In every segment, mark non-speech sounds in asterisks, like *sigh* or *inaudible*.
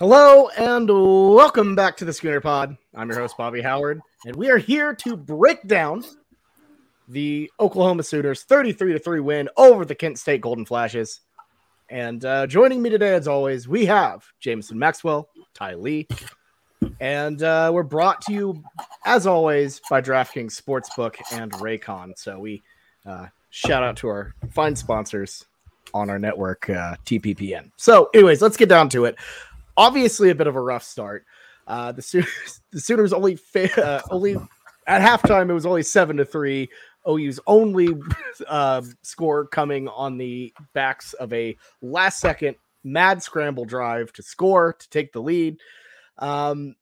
Hello and welcome back to the Schooner Pod. I'm your host, Bobby Howard, and we are here to break down the Oklahoma Sooners 33 3 win over the Kent State Golden Flashes. And uh, joining me today, as always, we have Jamison Maxwell, Ty Lee, and uh, we're brought to you, as always, by DraftKings Sportsbook and Raycon. So we uh, shout out to our fine sponsors on our network, uh, TPPN. So, anyways, let's get down to it obviously a bit of a rough start. Uh, the Sooners, *laughs* the Sooners only fa- uh, only at halftime it was only seven to three. OU's only uh, score coming on the backs of a last second mad scramble drive to score to take the lead. Um,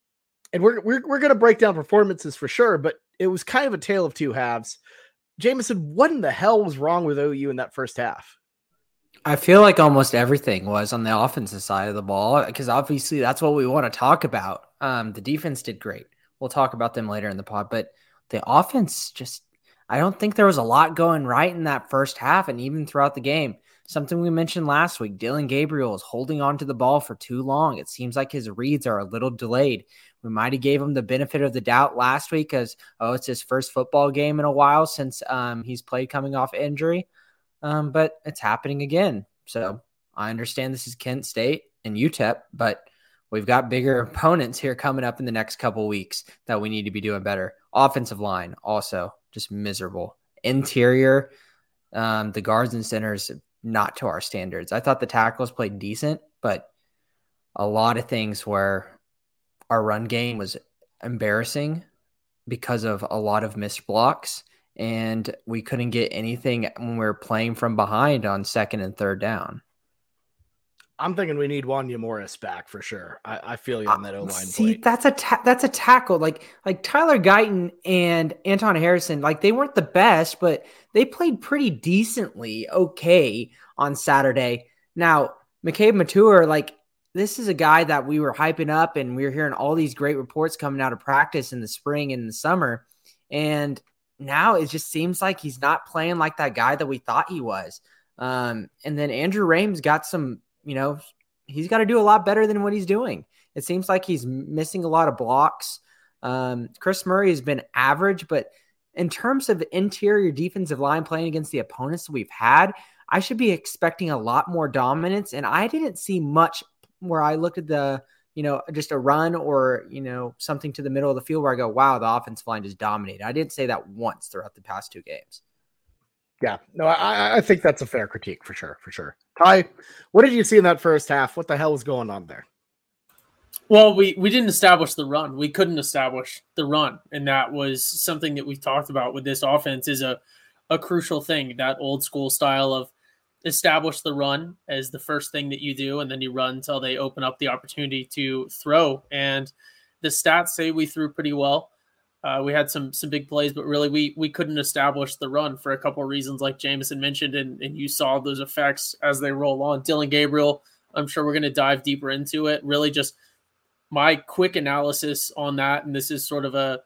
and we're we're, we're going to break down performances for sure, but it was kind of a tale of two halves. Jamison, what in the hell was wrong with OU in that first half? I feel like almost everything was on the offensive side of the ball because obviously that's what we want to talk about. Um, the defense did great. We'll talk about them later in the pod, but the offense just, I don't think there was a lot going right in that first half and even throughout the game. Something we mentioned last week Dillon Gabriel is holding on to the ball for too long. It seems like his reads are a little delayed. We might have gave him the benefit of the doubt last week because, oh, it's his first football game in a while since um, he's played coming off injury um, but it's happening again. So I understand this is Kent State and UTEP, but we've got bigger *laughs* opponents here coming up in the next couple weeks that we need to be doing better. Offensive line also just miserable. Interior, um, the guards and centers not to our standards. I thought the tackles played decent, but a lot of things where our run game was embarrassing because of a lot of missed blocks and we couldn't get anything when we were playing from behind on second and third down. I'm thinking we need Wanya Morris back for sure. I, I feel you on that O line. See, that's a ta- that's a tackle. Like like Tyler Guyton and Anton Harrison, like they weren't the best, but they played pretty decently, okay on Saturday. Now McKade Mettauer, like this is a guy that we were hyping up, and we were hearing all these great reports coming out of practice in the spring and the summer, and now it just seems like he's not playing like that guy that we thought he was. Um, and then Andrew Raym got some, you know, he's got to do a lot better than what he's doing. It seems like he's missing a lot of blocks. Um, Chris Murray has been average, but in terms of interior defensive line playing against the opponents we've had, I should be expecting a lot more dominance. And I didn't see much where I looked at the you know, just a run or, you know, something to the middle of the field where I go, wow, the offensive line just dominated. I didn't say that once throughout the past two games. Yeah, no, I, I think that's a fair critique for sure, for sure. Ty, what did you see in that first half? What the hell was going on there? Well, we we didn't establish the run. We couldn't establish the run, and that was something that we've talked about with this offense is a a crucial thing. That old school style of establish the run as the first thing that you do, and then you run until they open up the opportunity to throw. And the stats say we threw pretty well. Uh, we had some some big plays, but really we we couldn't establish the run for a couple of reasons, like Jamison mentioned, and, and you saw those effects as they roll on. Dillon Gabriel, I'm sure we're going to dive deeper into it. Really, just my quick analysis on that, and this is sort of a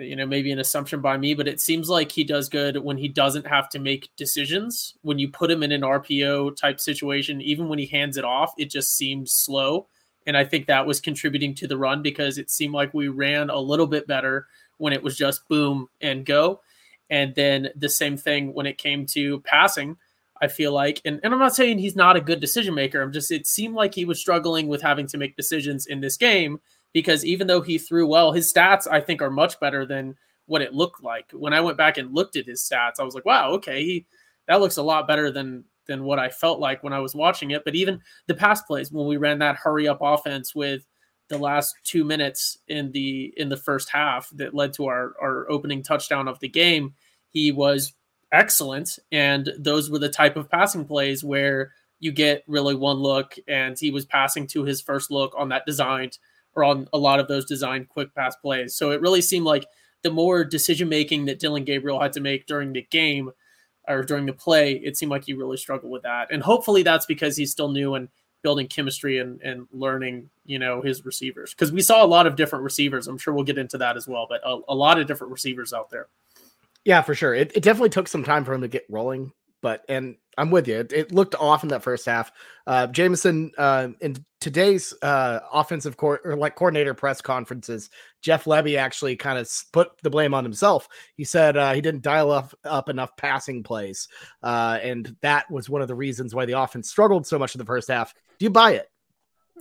you know, maybe an assumption by me, but it seems like he does good when he doesn't have to make decisions. When you put him in an RPO type situation, even when he hands it off, it just seems slow. And I think that was contributing to the run because it seemed like we ran a little bit better when it was just boom and go. And then the same thing when it came to passing, I feel like, and, and I'm not saying he's not a good decision maker. I'm just, it seemed like he was struggling with having to make decisions in this game because even though he threw well, his stats I think are much better than what it looked like. When I went back and looked at his stats, I was like, wow, okay, he that looks a lot better than than what I felt like when I was watching it. But even the pass plays when we ran that hurry up offense with the last two minutes in the in the first half that led to our our opening touchdown of the game, he was excellent. And those were the type of passing plays where you get really one look, and he was passing to his first look on that designed or on a lot of those designed quick pass plays. So it really seemed like the more decision making that Dillon Gabriel had to make during the game or during the play, it seemed like he really struggled with that. And hopefully that's because he's still new and building chemistry and, and learning, you know, his receivers. Because we saw a lot of different receivers. I'm sure we'll get into that as well, but a, a lot of different receivers out there. Yeah, for sure. It, it definitely took some time for him to get rolling, but and I'm with you. It, it looked off in that first half. Uh, Jamison, uh, in today's uh, offensive court or like coordinator press conferences, Jeff Lebby actually kind of put the blame on himself. He said uh, he didn't dial up, up enough passing plays, uh, and that was one of the reasons why the offense struggled so much in the first half. Do you buy it?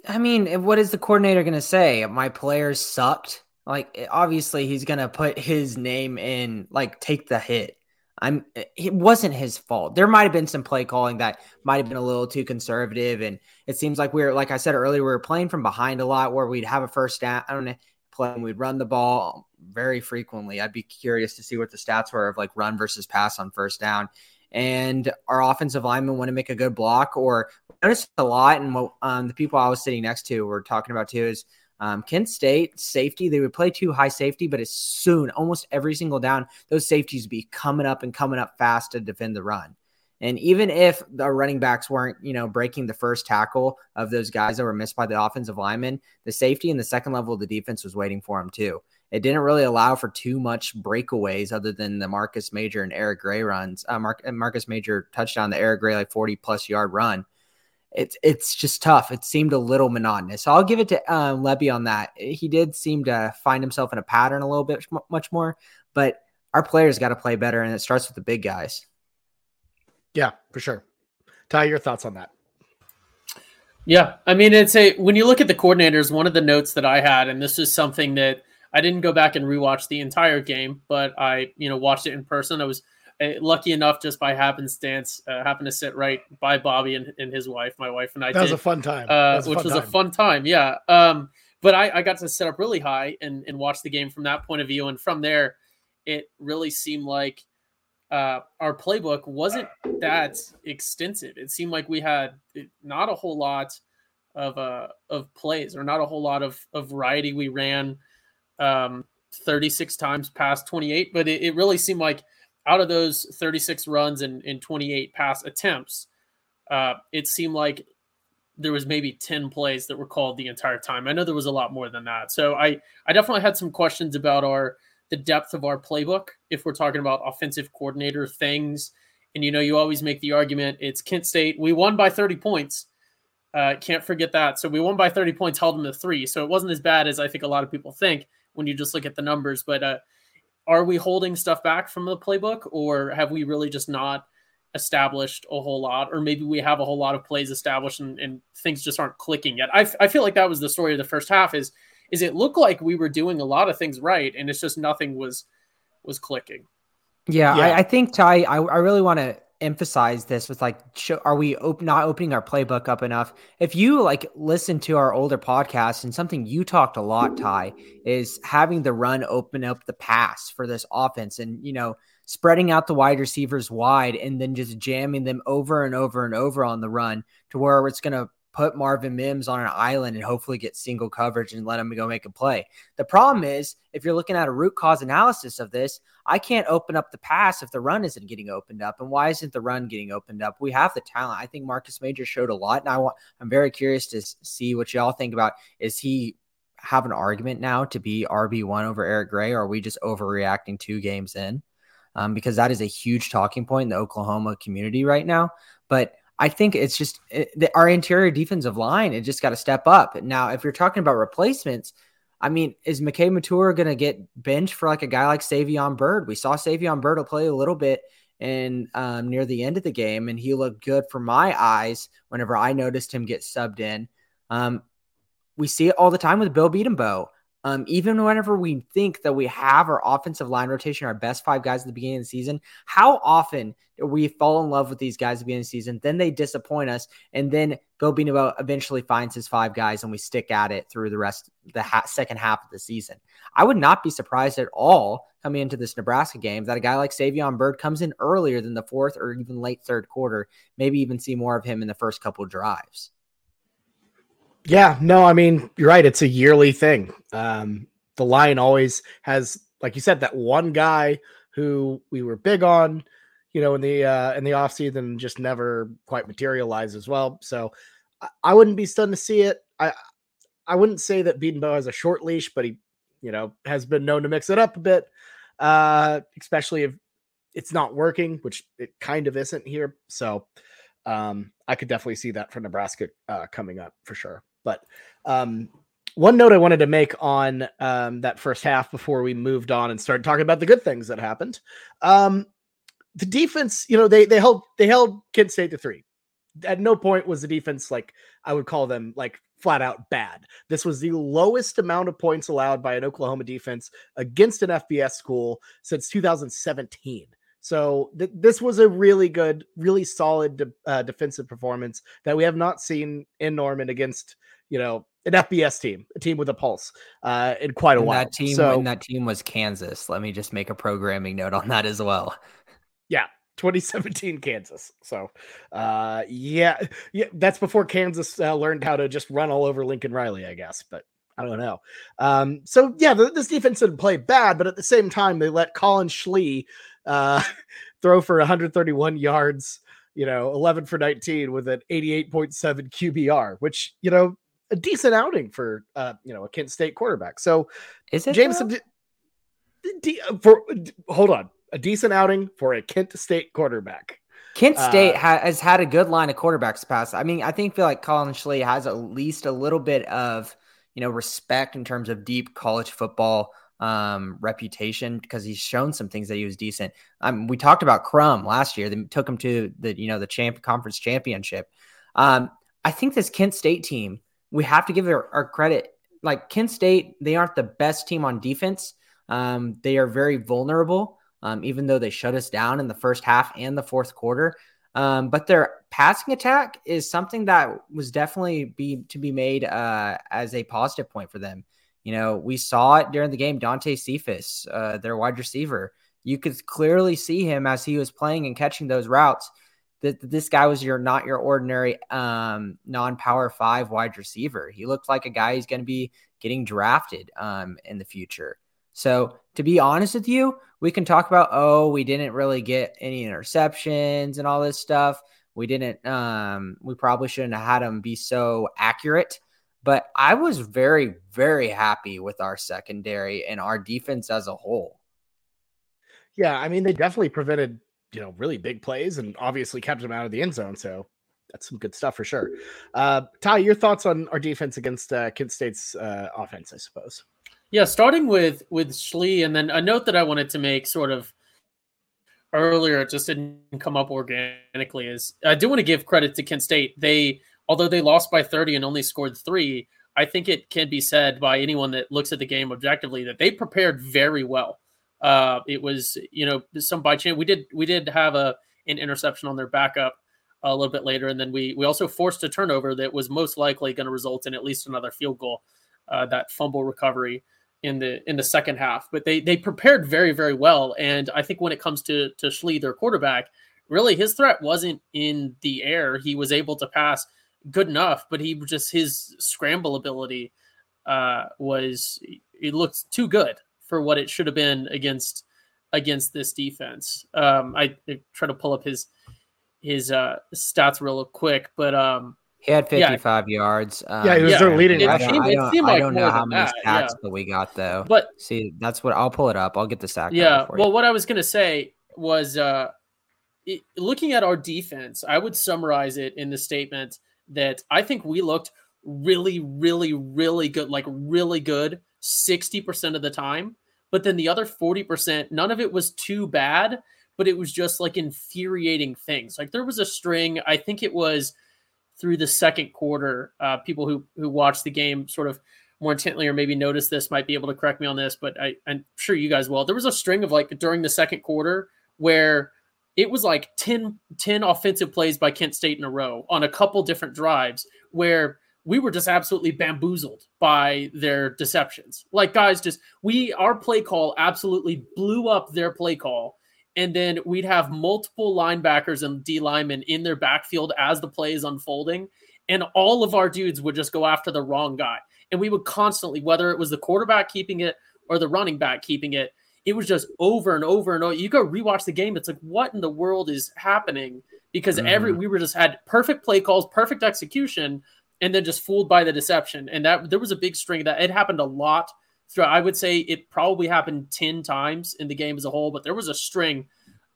I mean, what is the coordinator going to say? My players sucked. Like, obviously, he's going to put his name in, like, take the hit. I'm it wasn't his fault. There might have been some play calling that might have been a little too conservative. And it seems like we are like I said earlier, we were playing from behind a lot where we'd have a first down I don't play and we'd run the ball very frequently. I'd be curious to see what the stats were of like run versus pass on first down. And our offensive linemen want to make a good block or notice a lot. And what um, the people I was sitting next to were talking about too is um, Kent State safety, they would play too high safety, but as soon, almost every single down, those safeties be coming up and coming up fast to defend the run. And even if the running backs weren't, you know, breaking the first tackle of those guys that were missed by the offensive linemen, the safety in the second level of the defense was waiting for them too. It didn't really allow for too much breakaways other than the Marcus Major and Eric Gray runs. Uh, Mar- Marcus Major touchdown, the Eric Gray like 40 plus yard run it's it's just tough. It seemed a little monotonous. So I'll give it to um, Lebby on that. He did seem to find himself in a pattern a little bit much more, but our players got to play better, and it starts with the big guys. Yeah, for sure. Ty, your thoughts on that? Yeah, I mean, it's a when you look at the coordinators. One of the notes that I had, and this is something that I didn't go back and rewatch the entire game, but I you know watched it in person. I was uh, lucky enough just by happenstance uh, happened to sit right by bobby and, and his wife my wife and i that did, was a fun time. uh, was which fun was time. a fun time yeah. Um, but I, I got to sit up really high and, and watch the game from that point of view. And from there it really seemed like uh, our playbook wasn't that extensive. It seemed like we had not a whole lot of uh, of plays or not a whole lot of, of variety. We ran um, 36 times past 28 but it, it really seemed like out of those 36 runs and, and 28 pass attempts, uh, it seemed like there was maybe 10 plays that were called the entire time. I know there was a lot more than that. So I, I definitely had some questions about our the depth of our playbook if we're talking about offensive coordinator things. And you know, you always make the argument it's Kent State. We won by 30 points. Uh, can't forget that. So we won by 30 points, held them to three. So it wasn't as bad as I think a lot of people think when you just look at the numbers. But uh, are we holding stuff back from the playbook or have we really just not established a whole lot? Or maybe we have a whole lot of plays established and, and things just aren't clicking yet. I, I feel like that was the story of the first half is is it looked like we were doing a lot of things right and it's just nothing was was clicking. Yeah, yeah. I, I, think ty I, I really want to emphasize this with like are we op- not opening our playbook up enough? If you like listen to our older podcast and something you talked a lot ty is having the run open up the pass for this offense and you know spreading out the wide receivers wide and then just jamming them over and over and over on the run to where it's going to put Marvin Mims on an island and hopefully get single coverage and let him go make a play. The problem is, if you're looking at a root cause analysis of this, I can't open up the pass if the run isn't getting opened up. And why isn't the run getting opened up? We have the talent. I think Marcus Major showed a lot, and I want, I'm very curious to see what y'all think about. Is he have an argument now to be RB one over Eric Gray, or are we just overreacting two games in? Um, because that is a huge talking point in the Oklahoma community right now. But I think it's just it, the, our interior defensive line. It just got to step up. Now, if you're talking about replacements, I mean, is McKade Mettauer going to get benched for like a guy like Savion Byrd? We saw Savion Byrd play a little bit in um, near the end of the game, and he looked good for my eyes whenever I noticed him get subbed in. Um, we see it all the time with Bill Bedenbaugh. Um, even whenever we think that we have our offensive line rotation, our best five guys at the beginning of the season, how often do we fall in love with these guys at the beginning of the season? Then they disappoint us, and then Bill eventually finds his five guys, and we stick at it through the rest the ha- second half of the season. I would not be surprised at all coming into this Nebraska game that a guy like Savion Byrd comes in earlier than the fourth or even late third quarter. Maybe even see more of him in the first couple drives. Yeah, no, I mean, you're right. It's a yearly thing. Um, the line always has, like you said, that one guy who we were big on, you know, in the uh in the offseason just never quite materialized as well. So I, I wouldn't be stunned to see it. I I wouldn't say that Bedenbaugh has a short leash, but he, you know, has been known to mix it up a bit. Uh, especially if it's not working, which it kind of isn't here. So um, I could definitely see that for Nebraska uh, coming up for sure. But um, one note I wanted to make on um, that first half before we moved on and started talking about the good things that happened. Um, the defense, you know, they they held they held Kent State to three. At no point was the defense like I would call them like flat out bad. This was the lowest amount of points allowed by an Oklahoma defense against an FBS school since 2017. So th- this was a really good, really solid de- uh, defensive performance that we have not seen in Norman against, you know, an FBS team, a team with a pulse, uh, in quite a and while. That team, so, that team was Kansas. Let me just make a programming note on that as well. Yeah, 2017 Kansas. So, uh, yeah, yeah, that's before Kansas uh, learned how to just run all over Lincoln Riley, I guess. But I don't know. Um, so yeah, the, this defense didn't play bad, but at the same time, they let Collin Schlee uh, *laughs* throw for 131 yards. You know, 11 for 19 with an 88.7 QBR, which you know a decent outing for uh, you know a Kent State quarterback. So Is it Jameson, d- for hold on, a decent outing for a Kent State quarterback. Kent State Uh, has had a good line of quarterbacks pass. I mean, I think feel like Collin Schlee has at least a little bit of you know respect in terms of deep college football um, reputation because he's shown some things that he was decent. Um, we talked about Crum last year. They took him to the you know the champ conference championship. Um, I think this Kent State team, we have to give our, our credit. Like Kent State, they aren't the best team on defense. Um, they are very vulnerable um, even though they shut us down in the first half and the fourth quarter. Um, but their passing attack is something that was definitely be to be made uh, as a positive point for them. You know, we saw it during the game. Dante Cephas, uh, their wide receiver, you could clearly see him as he was playing and catching those routes. That this guy was your not your ordinary um, non-power five wide receiver. He looked like a guy who's going to be getting drafted um, in the future. So to be honest with you, we can talk about oh we didn't really get any interceptions and all this stuff. We didn't. Um, we probably shouldn't have had him be so accurate. But I was very very happy with our secondary and our defense as a whole. Yeah, I mean they definitely prevented you know really big plays and obviously kept them out of the end zone. So that's some good stuff for sure. Uh, Ty, your thoughts on our defense against uh, Kent State's uh, offense, I suppose. Yeah, starting with with Schlee, and then a note that I wanted to make, sort of earlier, it just didn't come up organically. Is I do want to give credit to Kent State. They, although they lost by thirty and only scored three, I think it can be said by anyone that looks at the game objectively that they prepared very well. Uh, it was, you know, some by chance we did we did have a an interception on their backup a little bit later, and then we we also forced a turnover that was most likely going to result in at least another field goal. Uh, that fumble recovery in the in the second half. But they they prepared very very well, and I think when it comes to to Schlee, their quarterback, really his threat wasn't in the air. He was able to pass good enough, but he just his scramble ability uh, was it looked too good for what it should have been against against this defense. Um, I, I try to pull up his his uh, stats real quick, but um, He had Yeah. 55 yards. Um, Yeah, he was Yeah, their leading it I rusher. don't, seemed- I don't, seemed I don't know how many that, sacks yeah. that we got though. but See, that's what I'll pull it up. I'll get the sack. yeah number for you. well what i was going to say was uh it, looking at our defense i would summarize it in the statement that i think we looked really really really good like really good 60% of the time but then the other 40% none of it was too bad but it was just like infuriating things like there was a string i think it was through the second quarter uh, people who who watched the game sort of more intently or maybe noticed this might be able to correct me on this, but I, I'm sure you guys will. There was a string of like during the second quarter where it was like 10, 10 offensive plays by Kent State in a row on a couple different drives where we were just absolutely bamboozled by their deceptions. Like guys, just we our play call absolutely blew up their play call. And then we'd have multiple linebackers and D linemen in their backfield as the play is unfolding. And all of our dudes would just go after the wrong guy and we would constantly, whether it was the quarterback keeping it or the running back keeping it, it was just over and over and over. You go rewatch the game, it's like, what in the world is happening? Because every we were just had perfect play calls, perfect execution, and then just fooled by the deception. And that there was a big string that. It happened a lot throughout. I would say it probably happened 10 times in the game as a whole, but there was a string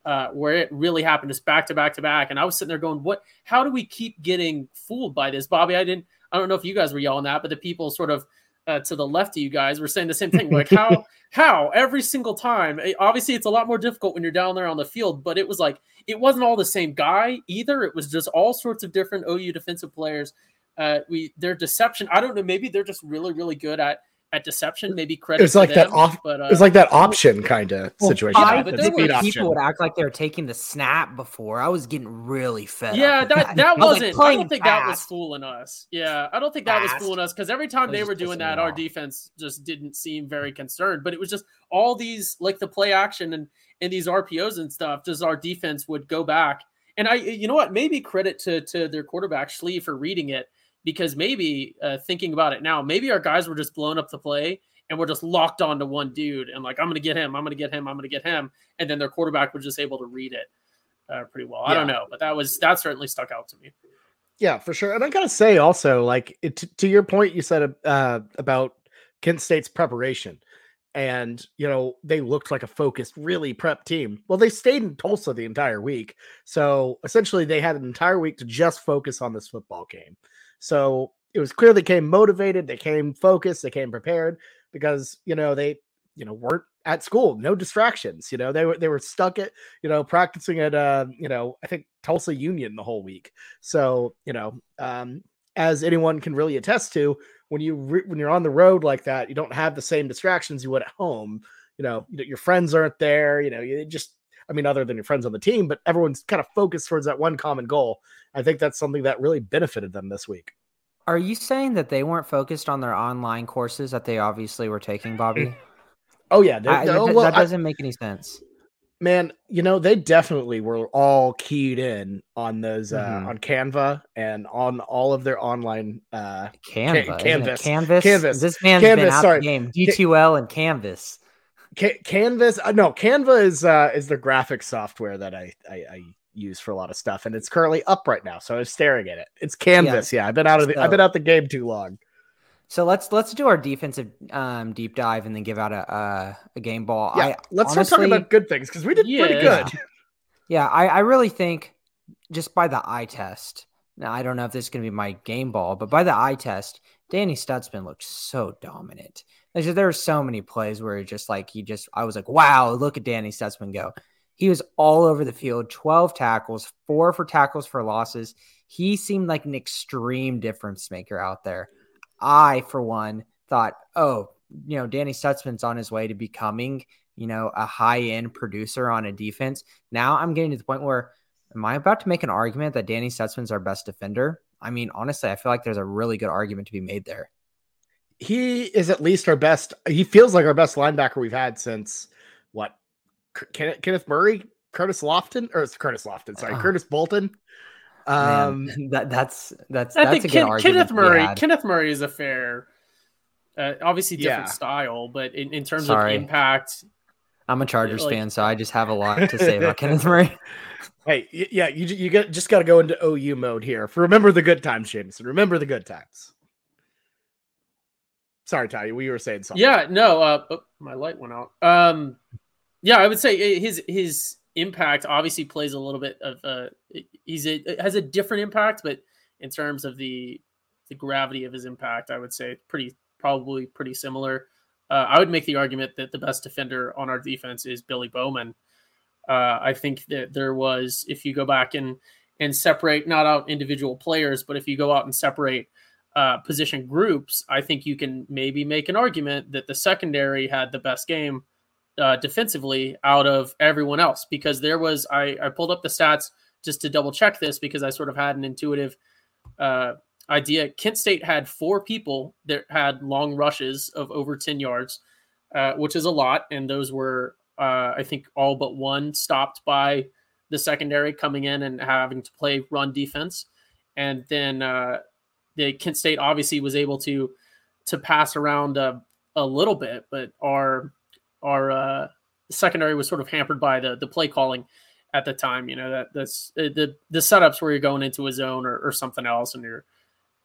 uh, where it really happened just back to back to back. And I was sitting there going, what, how do we keep getting fooled by this? Bobby, I didn't, I don't know if you guys were yelling that, but the people sort of uh, to the left of you guys were saying the same thing. Like how *laughs* how every single time. eh, Obviously, it's a lot more difficult when you're down there on the field, but it was like it wasn't all the same guy either. It was just all sorts of different OU defensive players. Uh, we their deception. I don't know. Maybe they're just really really good at at deception. Maybe credit. It's to like that off- But uh, It's like that option kind of Well, situation. five Yeah, but there were option. people would act like they were taking the snap before. I was getting really fed. Yeah, up with that that I was, like, wasn't. I don't think that was fooling us. Yeah, I don't think that was fooling us because every time they were doing that, our off. defense just didn't seem very concerned. But it was just all these like the play action and and these RPOs and stuff. Just our defense would go back, and I, you know what? Maybe credit to to their quarterback Schlee for reading it because maybe uh, thinking about it now, maybe our guys were just blowing up the play and we're just locked onto one dude and like I'm gonna get him, I'm gonna get him, I'm gonna get him, and then their quarterback was just able to read it uh, pretty well. I don't know, but that was that certainly stuck out to me. Yeah, for sure. And I gotta say also, like it, to, to your point, you said uh, about Kent State's preparation, and you know they looked like a focused, really prep team. Well, they stayed in Tulsa the entire week, so essentially they had an entire week to just focus on this football game. So it was clear they came motivated, they came focused, they came prepared because you know they you know weren't at school, no distractions. You know they were they were stuck at you know practicing at uh you know I think Tulsa Union the whole week. So you know, um, as anyone can really attest to, when you re- when you're on the road like that, you don't have the same distractions you would at home. You know, you know, your friends aren't there. You know, you just I mean, other than your friends on the team, but everyone's kind of focused towards that one common goal. I think that's something that really benefited them this week. Are you saying that they weren't focused on their online courses that they obviously were taking, Bobby? *clears throat* Oh yeah, they- I- they- that, well, that doesn't make any sense. man, you know, they definitely were all keyed in on those uh Mhm. on Canva and on all of their online uh Canva, isn't? Canvas. Canvas. Canvas. This man's been out sorry. the game. D2L and Canvas. Ca- Canvas. Uh, no, Canva is uh is the graphic software that I, I I use for a lot of stuff, and it's currently up right now. So I was staring at it. It's Canvas. Yeah, I've been out of the I've been out the game too long. So let's let's do our defensive um, deep dive and then give out a a, a game ball. Yeah, I, let's start talking about good things because we did pretty Yeah. good. Yeah, I, I really think just by the eye test. Now I don't know if this is gonna be my game ball, but by the eye test, Danny Stutsman looked so dominant. There's there were so many plays where he just like he just I was like, wow, look at Danny Stutsman go. He was all over the field, 12 tackles, four for tackles for losses. He seemed like an extreme difference maker out there. I, for one, thought, oh, you know, Danny Stutsman's on his way to becoming, you know, a high end producer on a defense. Now I'm getting to the point where, am I about to make an argument that Danny Stutsman's our best defender? I mean, honestly, I feel like there's a really good argument to be made there. He is at least our best. He feels like our best linebacker we've had since what? K- Kenneth, Kenneth Murray, Curtis Lofton, or it's Curtis Lofton. Sorry, Oh. Curtis Bolton. Um, Man, *laughs* that that's that's I that's think a good Ken- Kenneth Murray. Kenneth Murray is a fair, uh, obviously different Yeah. style, but in, in terms Sorry. of impact, I'm a Chargers like- fan, so I just have a lot to say about *laughs* Kenneth Murray. Hey, yeah, you ju- you get just got to go into OU mode here. For Remember the good times, Jamison. Remember the good times. Sorry, Ty, we were saying something. yeah, no, uh, oh, my light went out. Um, yeah, I would say his his impact obviously plays a little bit of uh, he's a has a different impact, but in terms of the the gravity of his impact, I would say pretty probably pretty similar. Uh, I would make the argument that the best defender on our defense is Billy Bowman. Uh, I think that there was, if you go back and and separate not out individual players, but if you go out and separate uh, position groups, I think you can maybe make an argument that the secondary had the best game uh, defensively out of everyone else because there was I, I pulled up the stats just to double check this because I sort of had an intuitive uh, idea. Kent State had four people that had long rushes of over 10 yards, uh, which is a lot. And those were, uh, I think, all but one stopped by the secondary coming in and having to play run defense. And then uh, the Kent State obviously was able to to pass around a, a little bit, but our our uh, secondary was sort of hampered by the the play calling at the time. You know that that's uh, the the setups where you're going into a zone or, or something else, and you're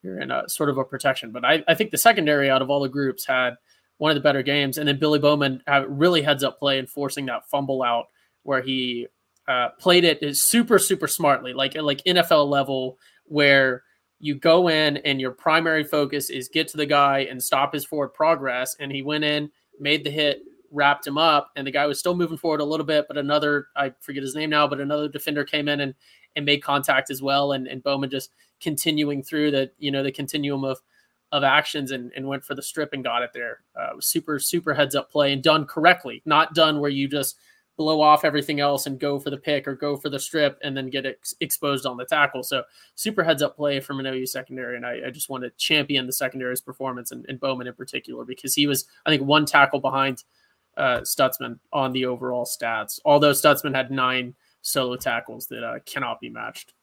you're in a sort of a protection. But I, I think the secondary out of all the groups had one of the better games, and then Billy Bowman had really heads up play and forcing that fumble out where he uh, played it super super smartly, like like NFL level, where you go in and your primary focus is get to the guy and stop his forward progress. And he went in, made the hit, wrapped him up, and the guy was still moving forward a little bit, but another I forget his name now, but another defender came in and and made contact as well. And, and Bowman just continuing through the you know the continuum of of actions and, and went for the strip and got it there. Uh, super super heads up play and done correctly, not done where you just blow off everything else and go for the pick or go for the strip and then get ex- exposed on the tackle. So super heads up play from an OU secondary. And I, I just want to champion the secondary's performance and, and, Bowman in particular, because he was, I think, one tackle behind uh, Stutsman on the overall stats, although Stutsman had nine solo tackles that uh, cannot be matched.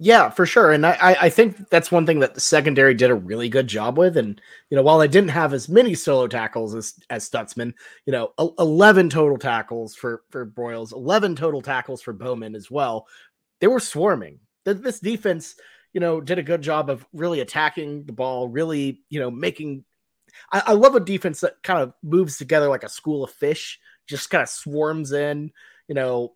Yeah, for sure. And I, I think that's one thing that the secondary did a really good job with. And, you know, while I didn't have as many solo tackles as, as Stutsman, you know, 11 total tackles for, for Broyles, 11 total tackles for Bowman as well. They were swarming. This defense, you know, did a good job of really attacking the ball, really, you know, making. I, I love a defense that kind of moves together like a school of fish, just kind of swarms in, you know,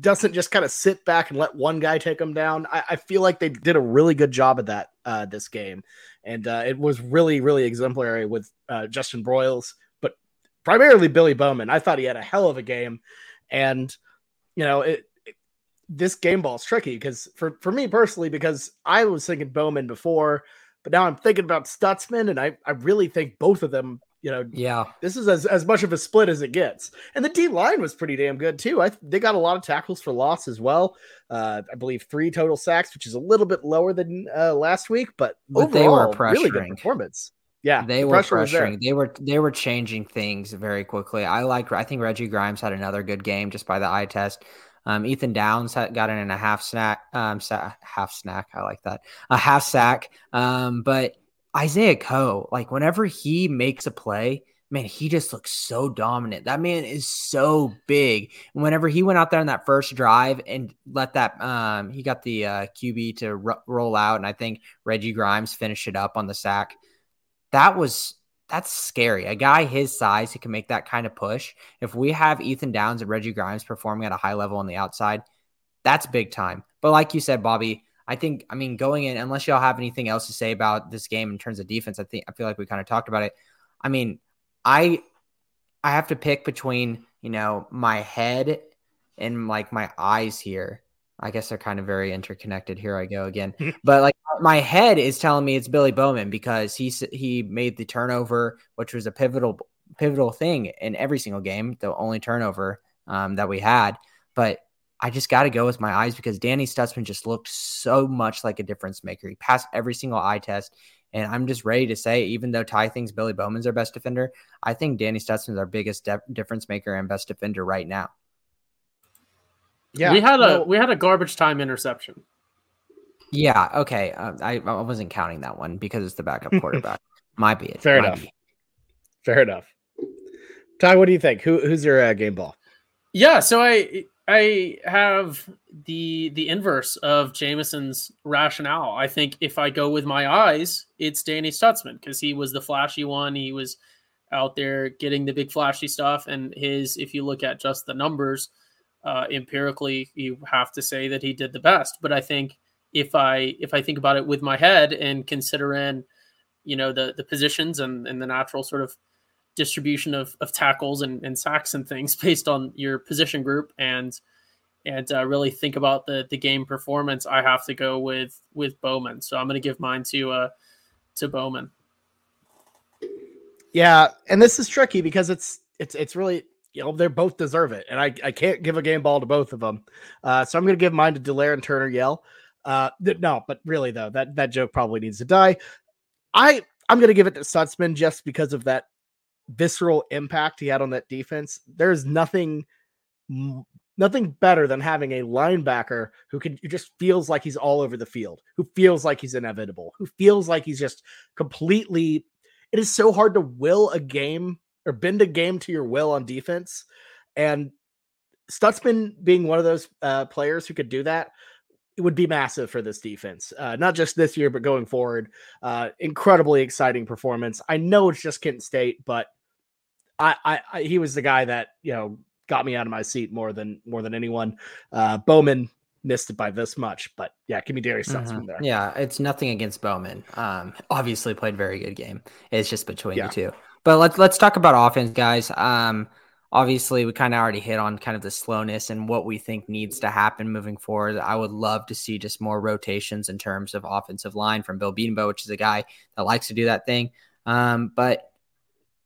doesn't just kind of sit back and let one guy take them down. I, I feel like they did a really good job of that uh, this game, and uh, it was really, really exemplary with uh, Justin Broyles, but primarily Billy Bowman. I thought he had a hell of a game, and you know, it, it this game ball is tricky because for for me personally, because I was thinking Bowman before, but now I'm thinking about Stutsman, and I I really think both of them you know, yeah, this is as, as much of a split as it gets. And the D line was pretty damn good too. I they got a lot of tackles for loss as well. Uh, I believe three total sacks, which is a little bit lower than uh, last week, but, but overall, they were pressuring. really good performance. Yeah, they the were pressuring. They were they were changing things very quickly. I like. I think Reggie Grimes had another good game just by the eye test. Um, Ethan Downs had, got in a half snack, um, sa- half snack. I like that, a half sack. Um, but Isaiah Coe, like whenever he makes a play, man, he just looks so dominant. That man is so big. And whenever he went out there on that first drive and let that, um, he got the uh, QB to r- roll out, and I think Reggie Grimes finished it up on the sack. That was that's scary. A guy his size who can make that kind of push. If we have Ethan Downs and Reggie Grimes performing at a high level on the outside, that's big time. But like you said, Bobby, I think, I mean, going in, unless y'all have anything else to say about this game in terms of defense, I think I feel like we kind of talked about it. I mean, I I have to pick between, you know, my head and like my eyes here. I guess they're kind of very interconnected. Here I go again. *laughs* but like my head is telling me it's Billy Bowman because he he made the turnover, which was a pivotal pivotal thing in every single game, the only turnover um, that we had. But I just got to go with my eyes because Danny Stutsman just looked so much like a difference maker. He passed every single eye test. And I'm just ready to say, even though Ty thinks Billy Bowman's our best defender, I think Danny Stutsman's our biggest de- difference maker and best defender right now. Yeah, we had a we had a garbage time interception. Yeah, okay. Uh, I I wasn't counting that one because it's the backup quarterback. Might be it. Fair Might enough. Be. Fair enough. Ty, what do you think? Who who's your uh, game ball? Yeah, so I I have the the inverse of Jamison's rationale. I think if I go with my eyes, it's Danny Stutsman because he was the flashy one. He was out there getting the big flashy stuff, and his. If you look at just the numbers, uh, empirically, you have to say that he did the best. But I think if I if I think about it with my head and consider in, you know, the the positions and and the natural sort of distribution of, of tackles and, and sacks and things *laughs* based on your position group and and uh, really think about the the game performance, I have to go with with Bowman. So I'm going to give mine to uh to Bowman. Yeah, and this is tricky because it's it's it's really you know they both deserve it, and I I can't give a game ball to both of them. Uh, so I'm going to give mine to Delarrin Turner Yell. Uh, th- no, but really though that that joke probably needs to die. I I'm going to give it to Stutsman just because of that visceral impact he had on that defense. There's nothing nothing better than having a linebacker who can who just feels like he's all over the field, who feels like he's inevitable, who feels like he's just completely it is so hard to will a game or bend a game to your will on defense. And Stutsman being one of those uh, players who could do that it would be massive for this defense, uh, not just this year, but going forward. Uh, incredibly exciting performance. I know it's just Kent State, but I, I, I, he was the guy that you know got me out of my seat more than more than anyone. Uh, Bowman, missed it by this much. But yeah, give me Darius Mhm. there. Yeah, it's nothing against Bowman. Um, obviously played very good game. It's just between Yeah. the two. But let's let's talk about offense, guys. Um, obviously we kind of already hit on kind of the slowness and what we think needs to happen moving forward. I would love to see just more rotations in terms of offensive line from Bill Bedenbaugh, which is a guy that likes to do that thing. Um, but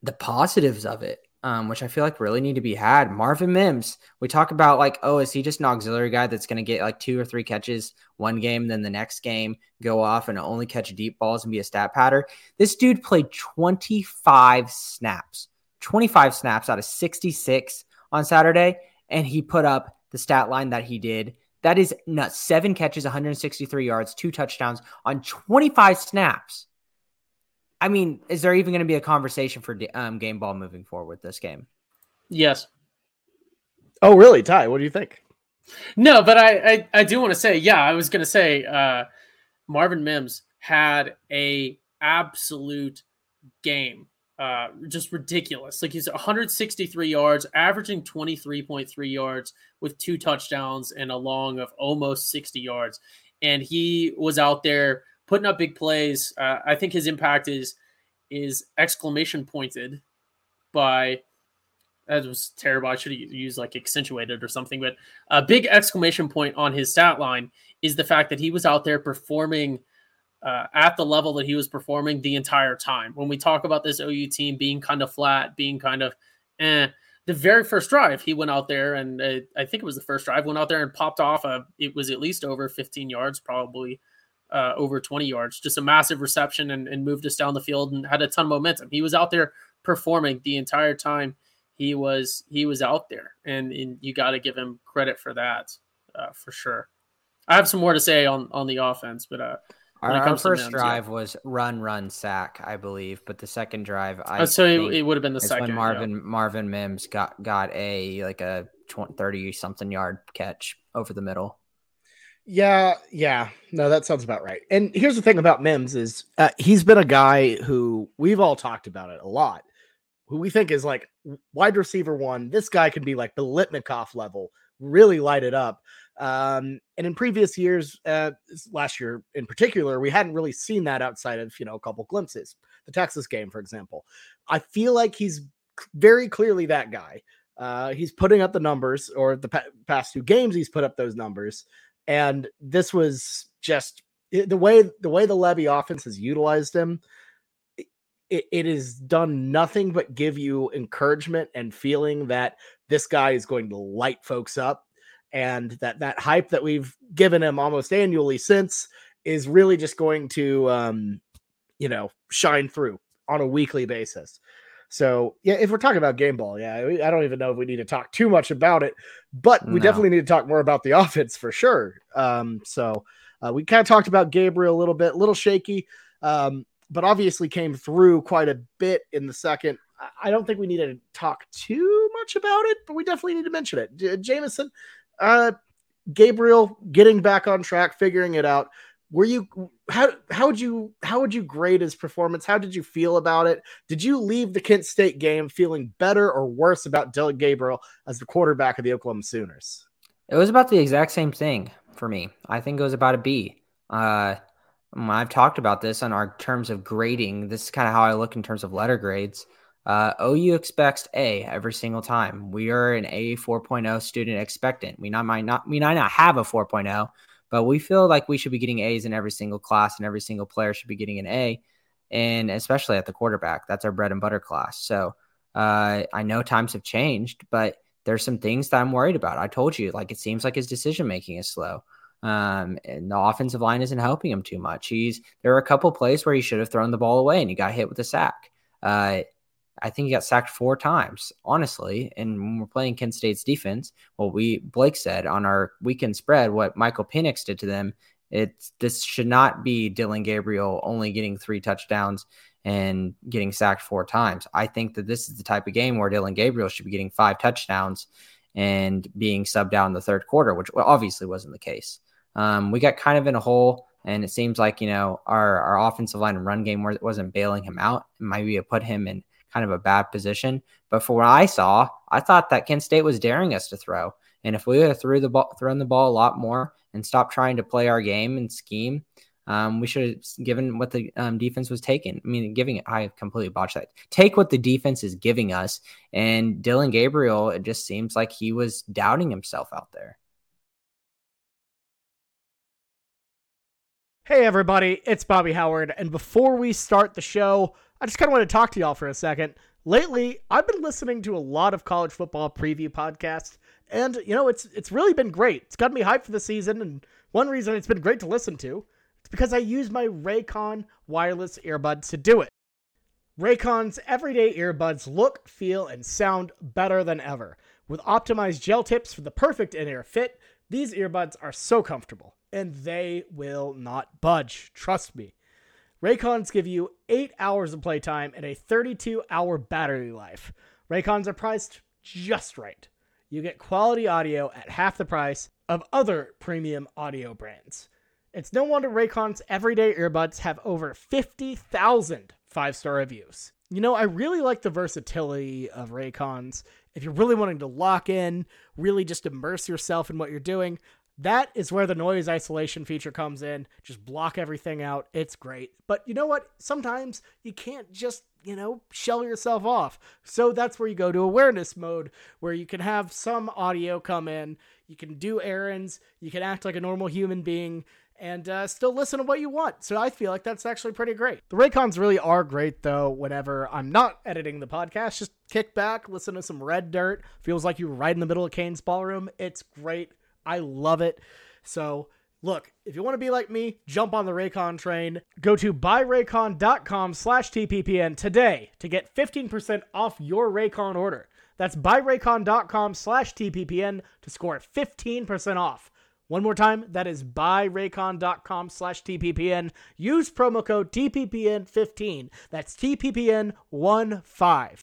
the positives of it, um, which I feel like really need to be had. Marvin Mims, we talk about like, oh, is he just an auxiliary guy that's going to get like two or three catches one game, then the next game go off and only catch deep balls and be a stat patter? This dude played 25 snaps, 25 snaps out of 66 on Saturday, and he put up the stat line that he did. That is nuts. Seven catches, 163 yards, two touchdowns on 25 snaps. I mean, is there even going to be a conversation for um, game ball moving forward with this game? Yes. Oh, really, Ty? What do you think? No, but I, I, I do want to say, yeah, I was going to say uh, Marvin Mims had a absolute game. Uh, just ridiculous. Like he's 163 yards, averaging 23.3 yards with two touchdowns and a long of almost 60 yards. And he was out there putting up big plays. Uh, I think his impact is is exclamation pointed by that was terrible. I should have used like accentuated or something, but a big exclamation point on his stat line is the fact that he was out there performing uh, at the level that he was performing the entire time. When we talk about this OU team being kind of flat, being kind of eh, the very first drive, he went out there and uh, I think it was the first drive, went out there and popped off. A, it was at least over 15 yards, probably uh, over 20 yards, just a massive reception and, and moved us down the field and had a ton of momentum. He was out there performing the entire time he was he was out there, and, and you got to give him credit for that uh, for sure. I have some more to say on on the offense, but uh, Our, our first Mims, yeah. drive was run, run, sack, I believe, but the second drive, I so it, it would have been the second. when yeah. Marvin Marvin Mims got got a like a 20, 30 something yard catch over the middle. Yeah, yeah. No, that sounds about right. And here's the thing about Mims is uh, he's been a guy who we've all talked about it a lot, who we think is like wide receiver one. This guy can be like the Litnikoff level, really light it up. Um, and in previous years, uh, last year in particular, we hadn't really seen that outside of you know a couple glimpses. The Texas game, for example, I feel like he's very clearly that guy. Uh, he's putting up the numbers, or the pa- past two games, he's put up those numbers and this was just the way the way the Lebby offense has utilized him. It, it has done nothing but give you encouragement and feeling that this guy is going to light folks up, and that that hype that we've given him almost annually since is really just going to, um, you know, shine through on a weekly basis. So yeah, if we're talking about game ball, yeah, I don't even know if we need to talk too much about it, but we No. definitely need to talk more about the *laughs* offense for sure. Um, so uh, we kind of talked about Gabriel a little bit, a little shaky, um, but obviously came through quite a bit in the second. I- I don't think we need to talk too much about it, but we definitely need to mention it. J- Jamison, uh, Gabriel getting back on track, figuring it out. Were you how how would you how would you grade his performance? How did you feel about it? Did you leave the Kent State game feeling better or worse about Dillon Gabriel as the quarterback of the Oklahoma Sooners? It was about the exact same thing for me. I think it was about a B. Uh, um, I've talked about this on our terms of grading. This is kind of how I look in terms of letter grades. Uh, OU expects A every single time. We are an A 4.0 student expectant. We not might not we might not have a 4.0, but we feel like we should be getting A's in every single class, and every single player should be getting an A, and especially at the quarterback. That's our bread and butter class. So uh, I know times have changed, but there's some things that I'm worried about. I told you, like it seems like his decision making is slow. Um, and the offensive line isn't helping him too much. He's there are a couple plays where he should have thrown the ball away and he got hit with a sack. Uh, I think he got sacked four times, honestly. And when we're playing Kent State's defense, what we Blake said on our weekend spread, what Michael Penix did to them, it's this should not be Dillon Gabriel only getting three touchdowns and getting sacked four times. I think that this is the type of game where Dillon Gabriel should be getting five touchdowns and being subbed out in the third quarter, which obviously wasn't the case. Um, we got kind of in a hole, and it seems like you know our our offensive line and run game wasn't bailing him out. Maybe it put him in kind of a bad position. But for what I saw, I thought that Kent State was daring us to throw. And if we would have threw the ball, thrown the ball a lot more and stopped trying to play our game and scheme, um, we should have given what the um, defense was taking. I mean, giving it, I completely botched that. Take what the defense is giving us. And Dillon Gabriel, it just seems like he was doubting himself out there. Hey, everybody, it's Bobby Howard. And before we start the show, I just kind of want to talk to y'all for a second. Lately, I've been listening to a lot of college football preview podcasts, and you know, it's it's really been great. It's got me hyped for the season, and one reason it's been great to listen to is because I use my Raycon wireless earbuds to do it. Raycon's everyday earbuds look, feel, and sound better than ever. With optimized gel tips for the perfect in-ear fit, these earbuds are so comfortable, and they will not budge. Trust me. Raycons give you 8 hours of playtime and a 32 hour battery life. Raycons are priced just right. You get quality audio at half the price of other premium audio brands. It's no wonder Raycon's everyday earbuds have over 50,000 five star reviews. You know, I really like the versatility of Raycons. If you're really wanting to lock in, really just immerse yourself in what you're doing, that is where the noise isolation feature comes in. Just block everything out. It's great. But you know what? Sometimes you can't just, you know, shell yourself off. So that's where you go to awareness mode, where you can have some audio come in. You can do errands. You can act like a normal human being and uh, still listen to what you want. So I feel like that's actually pretty great. The Raycons really are great, though, whenever I'm not editing the podcast. Just kick back, listen to some Red Dirt. Feels like you're right in the middle of Cain's Ballroom. It's great. I love it. So look, if you want to be like me, jump on the Raycon train. Go to buyraycon.com slash TPPN today to get 15% off your Raycon order. That's buyraycon.com slash TPPN to score 15% off. One more time, that is buyraycon.com slash TPPN. Use promo code TPPN15. That's TPPN15.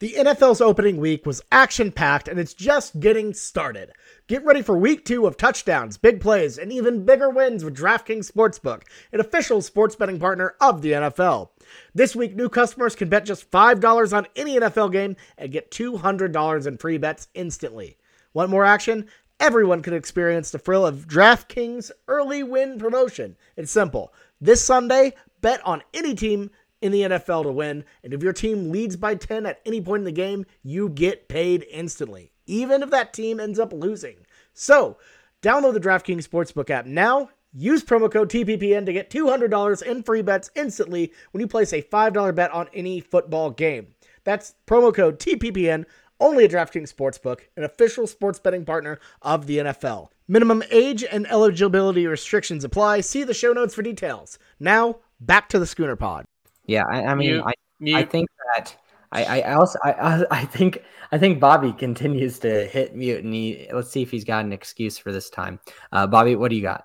The NFL's opening week was action packed and it's just getting started. Get ready for week two of touchdowns, big plays, and even bigger wins with DraftKings Sportsbook, an official sports betting partner of the NFL. This week, new customers can bet just $5 on any NFL game and get $200 in free bets instantly. Want more action? Everyone can experience the thrill of DraftKings early win promotion. It's simple. This Sunday, bet on any team in the NFL to win. And if your team leads by 10 at any point in the game, you get paid instantly, even if that team ends up losing. So, download the DraftKings Sportsbook app now. Use promo code TPPN to get $200 in free bets instantly when you place a $5 bet on any football game. That's promo code TPPN only at DraftKings Sportsbook, an official sports betting partner of the NFL. Minimum age and eligibility restrictions apply. See the show notes for details. Now, back to the Schooner Pod. Yeah, I, I mean, I, I think that I, I also I, *laughs* I think I think Bobby continues to hit mute, and he let's see if he's got an excuse for this time. Uh, Bobby, what do you got?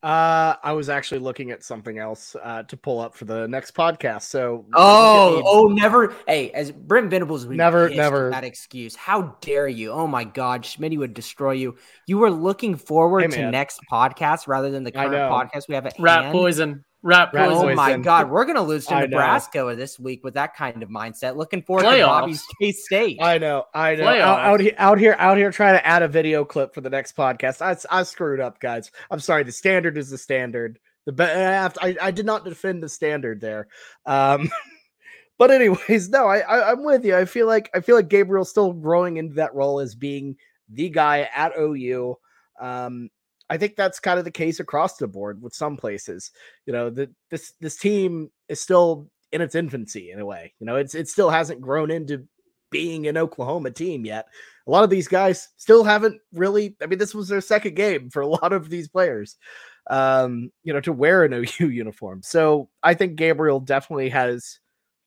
Uh, I was actually looking at something else uh, to pull up for the next podcast. So, oh, oh, never. Hey, as Brent Venables would never, never that excuse. How dare you? Oh my God, Schmitty would destroy you. You were looking forward hey, to next podcast rather than the current podcast we have at Rat hand. poison. Rat Oh my God, we're gonna lose to Nebraska this week with that kind of mindset. Looking forward Playoffs. to Bobby's K State. I know, I know. Out, out, here, out here, out here, trying to add a video clip for the next podcast. I, I screwed up, guys. I'm sorry. The standard is the standard. The I, I did not defend the standard there. Um, *laughs* but anyways, no, I, I I'm with you. I feel like I feel like Gabriel's still growing into that role as being the guy at OU. Um, I think that's kind of the case across the board with some places. You know, that this this team is still in its infancy in a way. You know, it's it still hasn't grown into being an Oklahoma team yet. A lot of these guys still haven't really. I mean, this was their second game for a lot of these players. Um, you know, to wear an OU *laughs* uniform. So I think Gabriel definitely has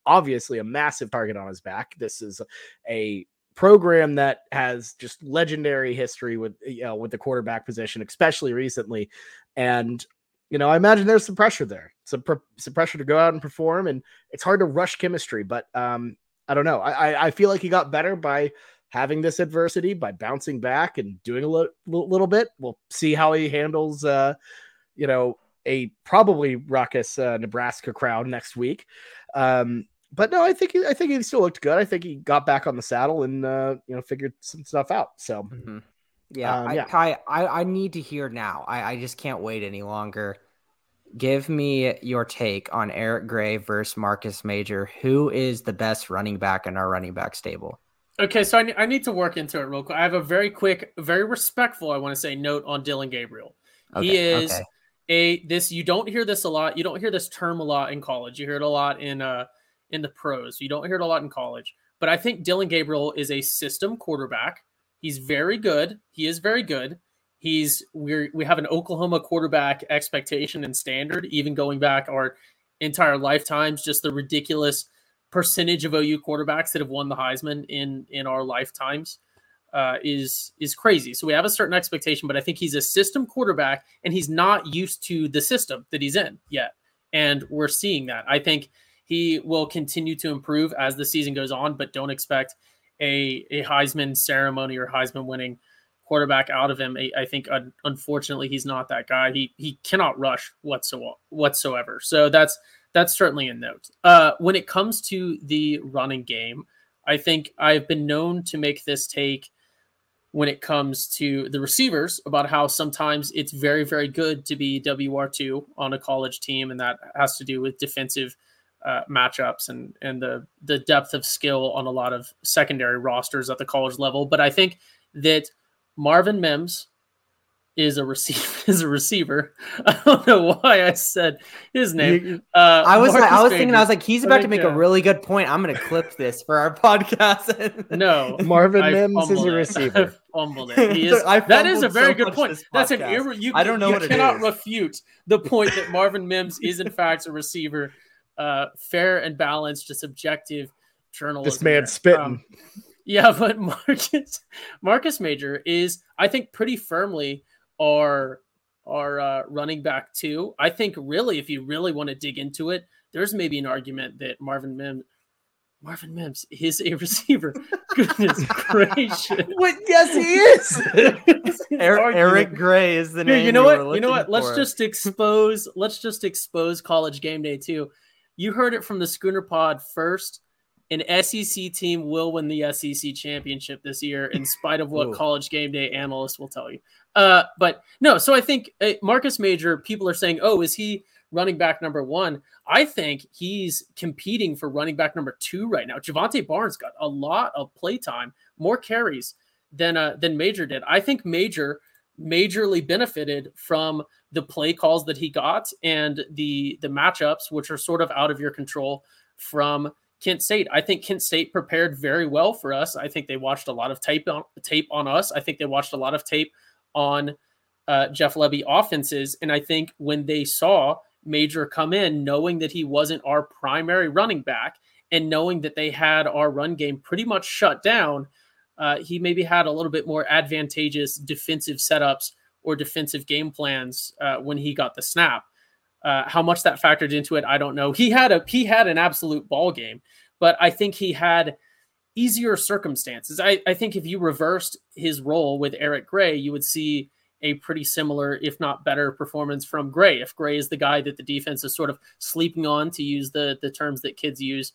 obviously a massive target on his back. This is a program that has just legendary history with you know with the quarterback position, especially recently. And you know, I imagine there's some pressure there, some, pr- some pressure to go out and perform, and it's hard to rush chemistry. But um, I don't know. I, I feel like he got better by having this adversity, by bouncing back and doing a li- little bit. We'll see how he handles, uh, you know, a probably raucous uh, Nebraska crowd next week. Um, but no, I think he, I think he still looked good. I think he got back on the saddle and uh, you know figured some stuff out. So mm-hmm. yeah, um, I, yeah. Kai, I, I need to hear now. I, I just can't wait any longer. Give me your take on Eric Gray versus Marcus Major. Who is the best running back in our running back stable? Okay, so I, I need to work into it real quick. I have a very quick, very respectful, I want to say, note on Dillon Gabriel. Okay, he is okay. a this. You don't hear this a lot. You don't hear this term a lot in college. You hear it a lot in uh in the pros. You don't hear it a lot in college. But I think Dillon Gabriel is a system quarterback. He's very good. He is very good. He's we we have an Oklahoma quarterback expectation and standard, even going back our entire lifetimes. Just the ridiculous percentage of OU quarterbacks that have won the Heisman in in our lifetimes uh, is is crazy. So we have a certain expectation, but I think he's a system quarterback, and he's not used to the system that he's in yet, and we're seeing that. I think he will continue to improve as the season goes on, but don't expect a a Heisman ceremony or Heisman winning quarterback out of him. I, I think uh, unfortunately he's not that guy. He he cannot rush whatsoever whatsoever. So that's that's certainly a note. Uh, when it comes to the running game, I think I've been known to make this take when it comes to the receivers about how sometimes it's very, very good to be WR2 on a college team, and that has to do with defensive uh, matchups and and the the depth of skill on a lot of secondary rosters at the college level. But I think that Marvin Mims is a receiver *laughs* is a receiver. *laughs* I don't know why I said his name. Uh, I was Marcus I was Major. thinking I was like he's I about to think, make a uh, really good point. I'm gonna clip this for our *laughs* podcast. no. Marvin I Mims is fumbled a it. receiver. I fumbled it. He is, I that is a very so good point. That's an podcast. irre- you, I don't know you what cannot is. refute the point that Marvin Mims is in fact a receiver. Uh, fair and balanced, just objective journalism. This man there. spitting. Um, yeah, *laughs* but Marcus Marcus Major is, I think, pretty firmly our our uh, running back too. I think really, if you really want to dig into it, there's maybe an argument that Marvin Mims, Marvin Mims is a *laughs* receiver. Goodness gracious! *laughs* Wait, yes, he is. Eric, Eric Gray is the Here, name. you know were what? You know what? Let's for. just expose. Let's just expose college game day too. You heard it from the Schooner Pod first. An SEC team will win the SEC championship this year, in *laughs* spite of what Ooh. college game day analysts will tell you. Uh, but no, so I think uh, Marcus Major. People are saying, "Oh, is he running back number one?" I think he's competing for running back number two right now. Jovantae Barnes got a lot of play time, more carries than uh, than Major did. I think Major majorly benefited from the play calls that he got and the the matchups, which are sort of out of your control from Kent State. I think Kent State prepared very well for us. I think they watched a lot of tape on tape on us. I think they watched a lot of tape on uh, Jeff Lebby offenses, and I think when they saw Major come in, knowing that he wasn't our primary running back, and knowing that they had our run game pretty much shut down, uh, he maybe had a little bit more advantageous defensive setups or defensive game plans uh, when he got the snap. Uh, how much that factored into it, I don't know. He had a he had an absolute ball game, but I think he had easier circumstances. I, I think if you reversed his role with Eric Gray, you would see a pretty similar, if not better, performance from Gray. If Gray is the guy that the defense is sort of sleeping on, to use the the terms that kids use,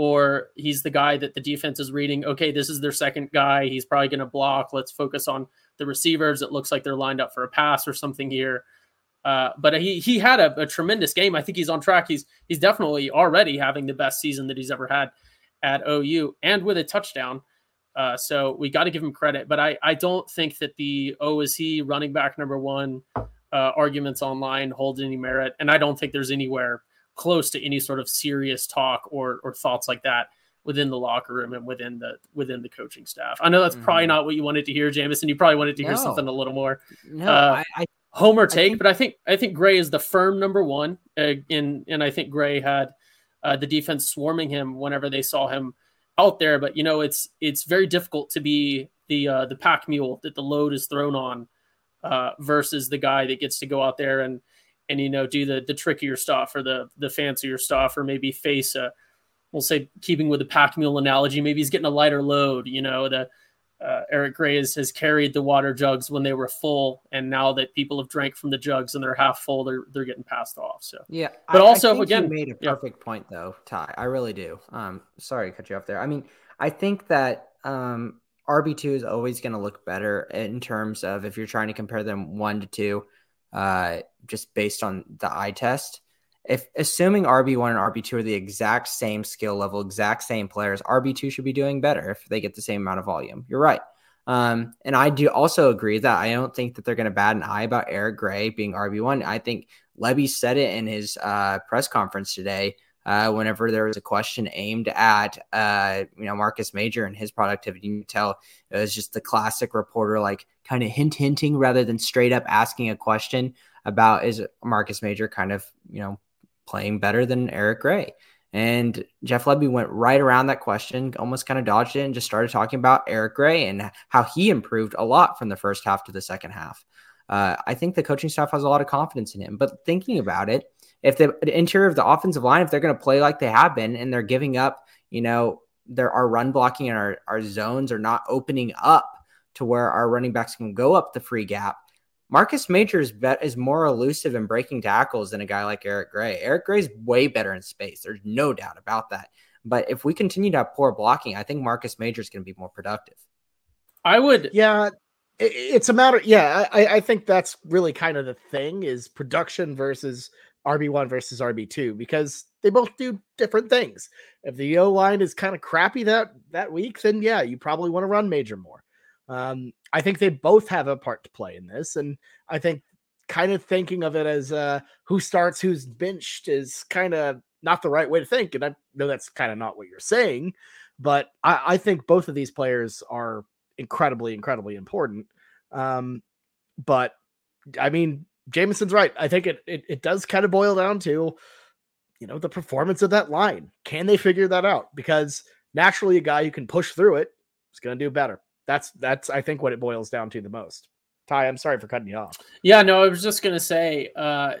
or he's the guy that the defense is reading. Okay, this is their second guy. He's probably going to block. Let's focus on the receivers. It looks like they're lined up for a pass or something here. Uh, but he he had a, a tremendous game. I think he's on track. He's he's definitely already having the best season that he's ever had at OU, and with a touchdown. Uh, so we got to give him credit. But I I don't think that the oh is he running back number one uh, arguments online hold any merit, and I don't think there's anywhere close to any sort of serious talk or or thoughts like that within the locker room and within the within the coaching staff. I know that's probably Mhm. not what you wanted to hear, Jamison. You probably wanted to hear No. something a little more no. uh, I, I homer take, think- but I think I think Gray is the firm number one, uh, in and I think Gray had uh, the defense swarming him whenever they saw him out there. But you know, it's it's very difficult to be the uh, the pack mule that the load is thrown on uh, versus the guy that gets to go out there and and you know do the the trickier stuff or the the fancier stuff or maybe face a we'll say keeping with the pack mule analogy maybe he's getting a lighter load you know the uh, Eric Gray has, has carried the water jugs when they were full, and now that people have drank from the jugs and they're half full, they're they're getting passed off. So yeah, but I, also I again, made a perfect yeah. point though, Ty. I really do. Um, sorry to cut you off there. I mean, I think that um RB two is always going to look better in terms of if you're trying to compare them one to two, uh, just based on the eye test if assuming RB1 and RB2 are the exact same skill level, exact same players, RB2 should be doing better if they get the same amount of volume. You're right. Um, and I do also agree that I don't think that they're going to bat an eye about Eric Gray being RB1. I think Lebby said it in his uh, press conference today. Uh, whenever there was a question aimed at, uh, you know, Marcus Major and his productivity, you tell it was just the classic reporter, like kind of hint hinting rather than straight up asking a question about is Marcus Major kind of, you know, playing better than Eric Gray. And Jeff Lebby went right around that question, almost kind of dodged it, and just started talking about Eric Gray and how he improved a lot from the first half to the second half. Uh, I think the coaching staff has a lot of confidence in him. But thinking about it, if the, the interior of the offensive line, if they're going to play like they have been, and they're giving up, you know, there our run blocking and our, our zones are not opening up to where our running backs can go up the free gap, Marcus Majors bet is more elusive in breaking tackles than a guy like Eric Gray. Eric Gray's way better in space. There's no doubt about that. But if we continue to have poor blocking, I think Marcus Majors is going to be more productive. I would, yeah. It's a matter, yeah. I, I think that's really kind of the thing is production versus RB one versus RB two because they both do different things. If the O line is kind of crappy that that week, then yeah, you probably want to run Major more. Um, I think they both have a part to play in this, and I think kind of thinking of it as uh, who starts, who's benched is kind of not the right way to think. And I know that's kind of not what you're saying, but I, I think both of these players are incredibly, incredibly important. Um, but I mean, Jamison's right. I think it, it it does kind of boil down to, you know, the performance of that line. Can they figure that out? Because naturally, a guy who can push through it is going to do better. That's that's I think what it boils down to the most. Ty, I'm sorry for cutting you off. Yeah, no, I was just going to say, uh,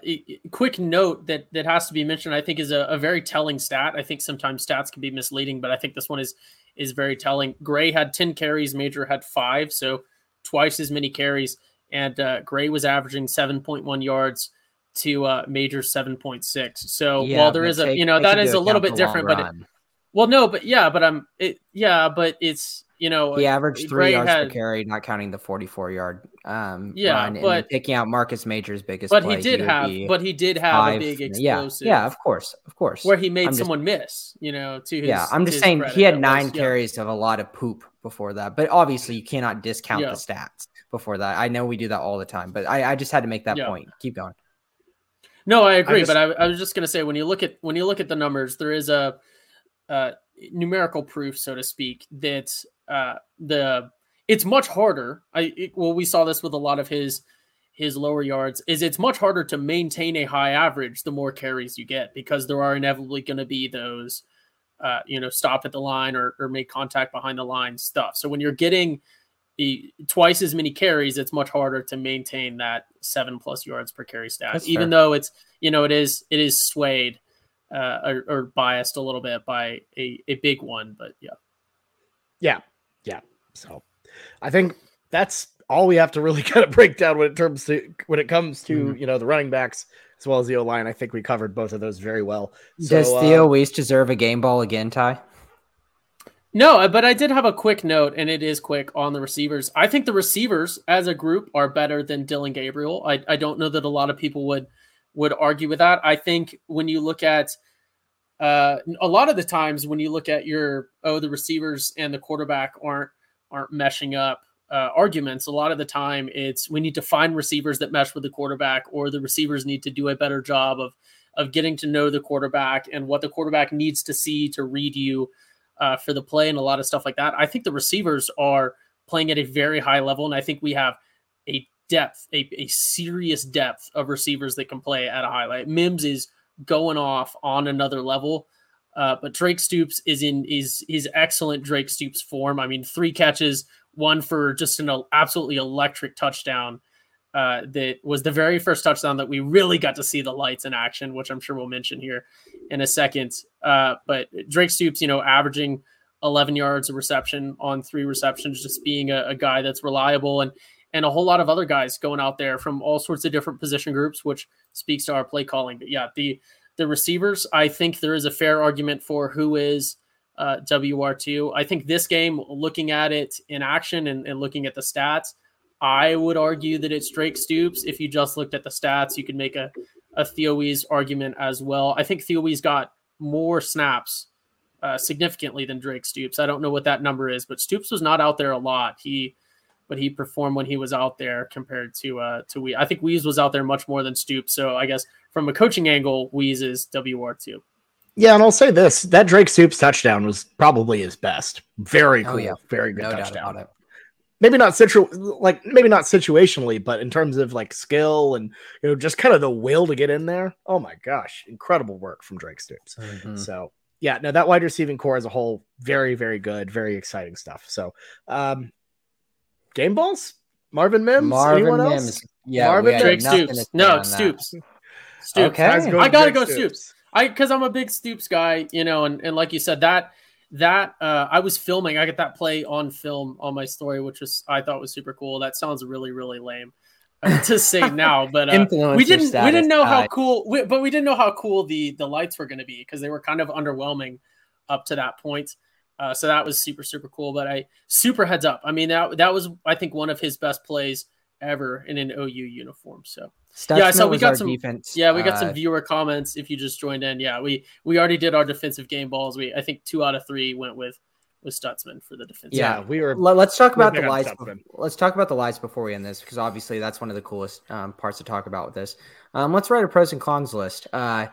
quick note that that has to be mentioned. I think is a, a, very telling stat. I think sometimes stats can be misleading, but I think this one is is very telling. Gray had 10 carries, Major had five, so twice as many carries, and uh, Gray was averaging 7.1 yards to uh, Major 7.6. So yeah, while there is a, you know, that is a little bit different, but it, well, no, but yeah, but I'm, it, yeah, but it's you know, he averaged three Gray yards had, per carry, not counting the 44 yard. Um, yeah, but picking out Marcus Major's biggest. But play, he did he have, but he did have five, a big explosive. Yeah, yeah, of course, of course. Where he made I'm someone just, miss, you know, to his. Yeah, I'm just saying he had nine was, carries yeah. of a lot of poop before that, but obviously you cannot discount yeah. the stats before that. I know we do that all the time, but I, I just had to make that yeah. point. Keep going. No, I agree, I just, but I, I, was just going to say when you look at when you look at the numbers, there is a. Uh, numerical proof, so to speak, that uh, the it's much harder. I it, well, we saw this with a lot of his his lower yards. Is it's much harder to maintain a high average the more carries you get because there are inevitably going to be those, uh, you know, stop at the line or, or make contact behind the line stuff. So when you're getting the, twice as many carries, it's much harder to maintain that seven plus yards per carry stat. That's even fair. though it's you know it is it is swayed uh, or, or, biased a little bit by a, a big one, but yeah. Yeah. Yeah. So I think that's all we have to really *laughs* kind of break down when it terms to when it comes to mm-hmm. you know the running backs as well as the O line. I think we covered both of those very well. So, Does Theo uh, Wease deserve a game ball again, Ty? No, but I did have a quick note, and it is quick on the receivers. I think the receivers as a group are better than Dillon Gabriel. I, I don't know that a lot of people would would argue with that. I think when you look at uh, a lot of the times when you look at your oh the receivers and the quarterback aren't aren't meshing up uh, arguments a lot of the time it's we need to find receivers that mesh with the quarterback or the receivers need to do a better job of of getting to know the quarterback and what the quarterback needs to see to read you uh, for the play and a lot of stuff like that i think the receivers are playing at a very high level and i think we have a depth a, a serious depth of receivers that can play at a high level mims is going off on another level. Uh, but Drake Stoops is in is his excellent Drake Stoops form. I mean, three catches, one for just an absolutely electric touchdown. Uh, that was the very first touchdown that we really got to see the lights in action, which I'm sure we'll mention here in a second. Uh, but Drake Stoops, you know, averaging 11 yards of reception on three receptions, just being a, a guy that's reliable and and a whole lot of other guys going out there from all sorts of different position groups, which speaks to our play calling. But yeah, the the receivers, I think there is a fair argument for who is uh, WR2. I think this game, looking at it in action and, and looking at the stats, I would argue that it's Drake Stoops. If you just looked at the stats, you could make a, a Theo Wease argument as well. I think Theo Wease got more snaps uh, significantly than Drake Stoops. I don't know what that number is, but Stoops was not out there a lot. He, but he performed when he was out there compared to uh to we. I think Wease was out there much more than Stoops. So I guess from a coaching angle, Wease is WR two. Yeah, and I'll say this: that Drake Stoops touchdown was probably his best. Very Oh, cool, yeah. very good No doubt touchdown. About it. maybe not situ like maybe not situationally, but in terms of like skill and you know just kind of the will to get in there. Oh my gosh, incredible work from Drake Stoops. Mhm. So yeah, no, that wide receiving core as a whole, very very good, very exciting stuff. So um, game balls, Marvin Mims, Marvin anyone else? Mims. Yeah, Marvin Drake Stoops. No, on that. Stoops. Stoops. Okay. Guys I gotta Drake go Stoops. I because I'm a big Stoops guy, you know, and, and like you said, that that uh, I was filming. I got that play on film on my story, which was I thought was super cool. That sounds really really lame uh, *laughs* to say now, but uh, we didn't we didn't know how cool, we, but we didn't know how cool the the lights were going to be because they were kind of underwhelming up to that point. Uh, so that was super super cool. But I super heads up. I mean that that was I think one of his best plays ever in an OU uniform. So. Yeah, so Stutsman we got some- defense. Yeah, we got uh, some viewer comments. If you just joined in, yeah, we we already did our defensive game balls. We I think two out of three went with with Stutsman for the defense. Yeah, Yeah. we were. Let, us talk about the big on lights. Stutsman. bef- Let's talk about the lights before we end this, because obviously that's one of the coolest um, parts to talk about with this. Um, let's write a pros and cons list. Uh,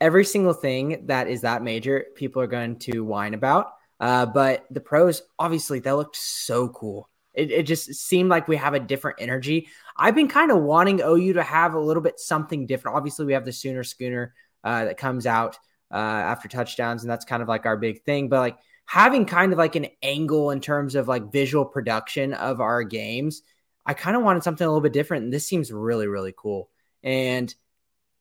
every single thing that is that major, people are going to whine about. Uh, but the pros, obviously, they looked so cool. It, it just seemed like we have a different energy. I've been kind of wanting OU to have a little bit something different. Obviously, we have the Sooner Schooner uh, that comes out uh, after touchdowns, and that's kind of like our big thing. But like having kind of like an angle in terms of like visual production of our games, I kind of wanted something a little bit different. And this seems really, really cool. And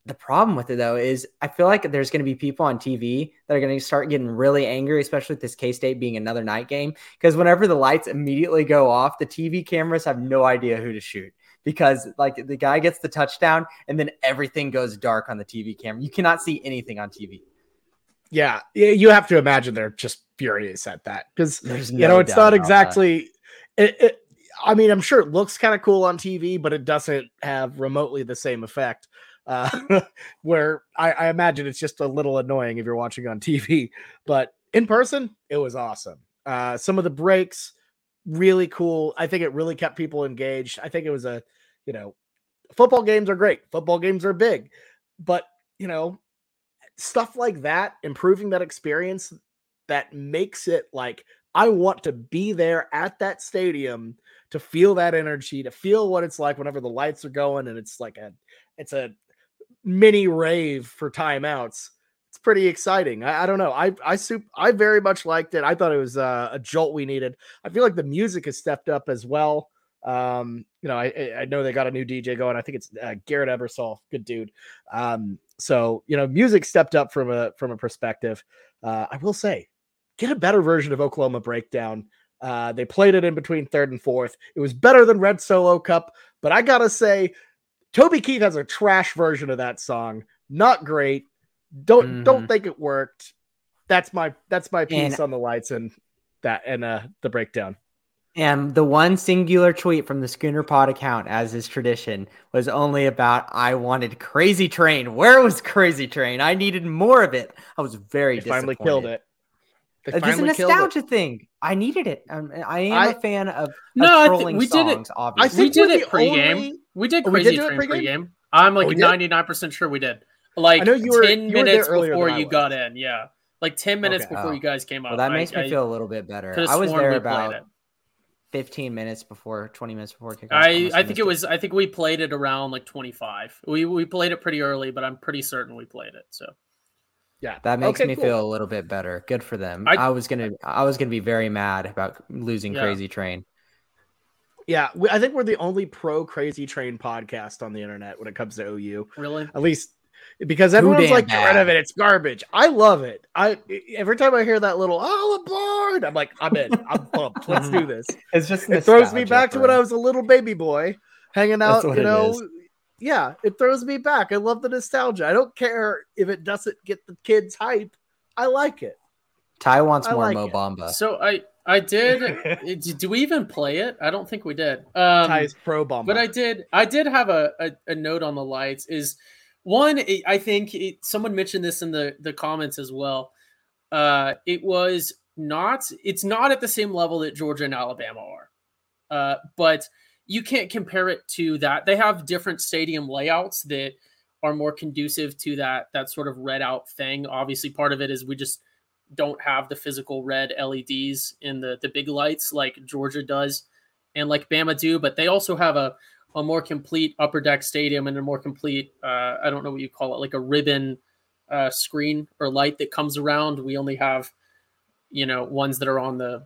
the problem with it though is I feel like there's going to be people on TV that are going to start getting really angry, especially with this K State being another night game. Because whenever the lights immediately go off, the TV cameras have no idea who to shoot. Because like the guy gets the touchdown and then everything goes dark on the TV camera. You cannot see anything on TV. Yeah, you have to imagine they're just furious at that because There's you know it's not exactly. It, it, I mean, I'm sure it looks kind of cool on TV, but it doesn't have remotely the same effect. Uh, *laughs* where I, I imagine it's just a little annoying if you're watching on TV, but in person, it was awesome. Uh, some of the breaks really cool. I think it really kept people engaged. I think it was a, you know, football games are great. Football games are big, but you know, stuff like that, improving that experience that makes it like I want to be there at that stadium to feel that energy, to feel what it's like whenever the lights are going and it's like a it's a mini rave for timeouts. It's pretty exciting. I, I don't know. I I sup- I very much liked it. I thought it was uh, a jolt we needed. I feel like the music has stepped up as well. Um, you know, I I- I know they got a new DJ going. I think it's uh, Garrett Ebersol, good dude. Um, so you know, music stepped up from a from a perspective. Uh, I will say, get a better version of Oklahoma Breakdown. Uh, they played it in between third and fourth. It was better than Red Solo Cup, but I gotta say, Toby Keith has a trash version of that song. Not great. Don't don't think it worked. That's my that's my piece And- on the lights and that and uh the breakdown. And the one singular tweet from the Schooner Pod account, as is tradition, was only about I wanted Crazy Train. Where was Crazy Train? I needed more of it. I was very They finally killed it. They It's just a finally it. nostalgia thing. I needed it. Um, I am I- a fan of, of No, I thi- trolling we did it- songs. I Obviously, we did it the pre-game. only- We did Oh, we did do it train pregame? pregame. I'm like Oh, ninety nine percent sure we did. Like I know you were- ten you minutes earlier before you got in. Yeah, like ten minutes Okay. before Oh. you guys came out. well, that I- makes me I feel a little bit better. I was there about 15 minutes before, 20 minutes before kickoff. I I think it was I think we played it around like twenty five. We we played it pretty early, but I'm pretty certain we played it. So Yeah, That makes Okay, me cool. feel a little bit better. Good for them. I- I, was gonna, I was gonna be very mad about losing Yeah. Crazy Train. Yeah, we, I think we're the only pro Crazy Train podcast on the internet when it comes to OU. really, At least, because everyone's like, get rid of it. It's garbage. I love it. I every time I hear that little oh aboard, I'm like, I'm in. I'm pumped. Let's do *laughs* this. It's just It throws me back to when I was a little baby boy hanging out. You know, is. Yeah, it throws me back. I love the nostalgia. I don't care if it doesn't get the kids hype. I like it. Ty wants I more like Mo it. Bamba. So I I did. *laughs* did do we even play it? I don't think we did. Um, Ty's pro bomb. but I did. I did have a, a, a note on the lights. Is one. it- I think it, someone mentioned this in the the comments as well. Uh, it was not. It's not at the same level that Georgia and Alabama are. Uh, but you can't compare it to that. They have different stadium layouts that are more conducive to that that sort of red out thing. Obviously, part of it is we just don't have the physical red LEDs in the the big lights like Georgia does and like Bama do, but they also have a a more complete upper deck stadium and a more complete uh, I don't know what you call it like a ribbon uh, screen or light that comes around. We only have you know ones that are on the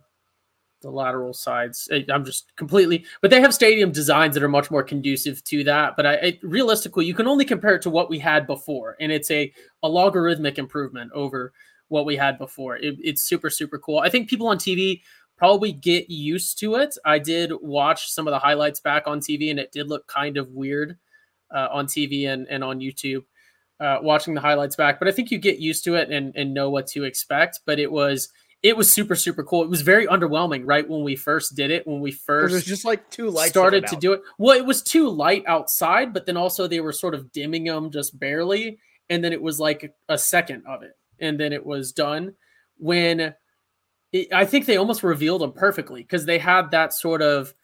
the lateral sides. I'm just completely, but they have stadium designs that are much more conducive to that. But I, I realistically, you can only compare it to what we had before, and it's a a logarithmic improvement over what we had before. It, it's super super cool. I think people on TV probably get used to it. I did watch some of the highlights back on TV, and it did look kind of weird uh, on TV and and on YouTube. Uh, watching the highlights back, but I think you get used to it and, and know what to expect. But it was it was super super cool. It was very underwhelming right when we first did it. When we first there's just like two lights. started to do it. Well, it was too light outside, but then also they were sort of dimming them just barely, and then it was like a second of it, and then it was done. When it, I think they almost revealed them perfectly because they had that sort of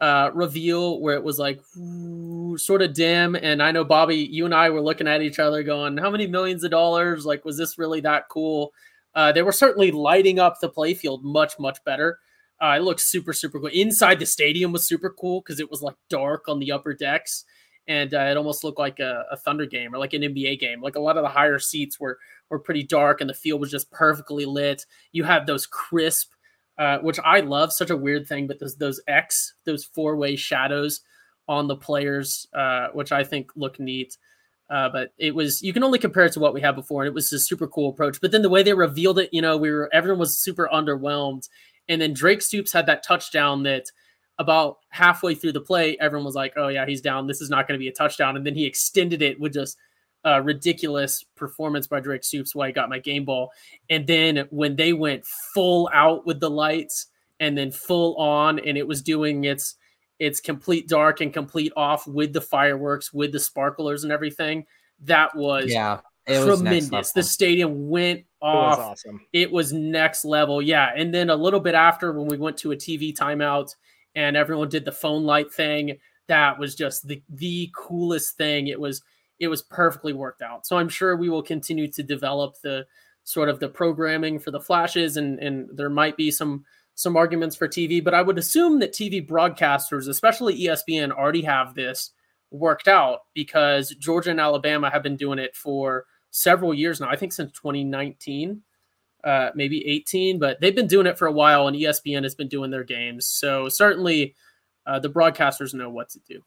uh, reveal where it was like ooh, sort of dim, and I know Bobby, you and I were looking at each other, going, "How many millions of dollars? Like, was this really that cool?" Uh, they were certainly lighting up the playfield much much better. Uh, it looked super, super cool. Inside the stadium was super cool because it was like dark on the upper decks, and uh, it almost looked like a, a Thunder game or like an NBA game. Like a lot of the higher seats were were pretty dark, and the field was just perfectly lit. You had those crisp, uh, which I love. Such a weird thing, but those those X, those four way shadows on the players, uh, which I think look neat. Uh, but it was you can only compare it to what we had before, and it was a super cool approach. But then the way they revealed it, you know, we were everyone was super underwhelmed, and then Drake Stoops had that touchdown that about halfway through the play, everyone was like, "Oh yeah, he's down. This is not going to be a touchdown." And then he extended it with just a ridiculous performance by Drake Stoops. Why he got my game ball, and then when they went full out with the lights and then full on, and it was doing its its complete dark and complete off with the fireworks, with the sparklers and everything. That was Yeah, it was tremendous. The stadium went It was off awesome. it was next level. Yeah. And then a little bit after when we went to a TV timeout and everyone did the phone light thing, that was just the the coolest thing. It was it was perfectly worked out. So I'm sure we will continue to develop the sort of the programming for the flashes and and there might be some some arguments for TV, but I would assume that TV broadcasters, especially ESPN, already have this worked out because Georgia and Alabama have been doing it for several years now. I think since 2019, uh, maybe 18, but they've been doing it for a while, and ESPN has been doing their games. So certainly, uh, the broadcasters know what to do.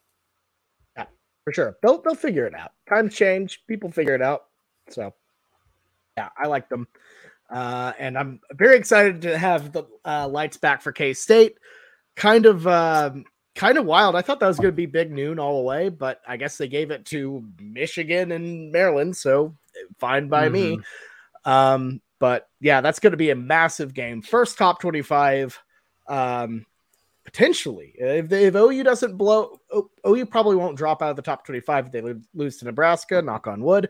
Yeah, for sure. They'll they'll figure it out. Times change, people figure it out. So yeah, I like them. Uh, and I'm very excited to have the uh, lights back for K State. Kind of um, kind of wild. I thought that was going to be big noon all the way, but I guess they gave it to Michigan and Maryland, so fine by me. Um, but yeah, that's going to be a massive game. First top 25 um potentially. If, they, if OU doesn't blow OU probably won't drop out of the top 25 if they lose to Nebraska, knock on wood.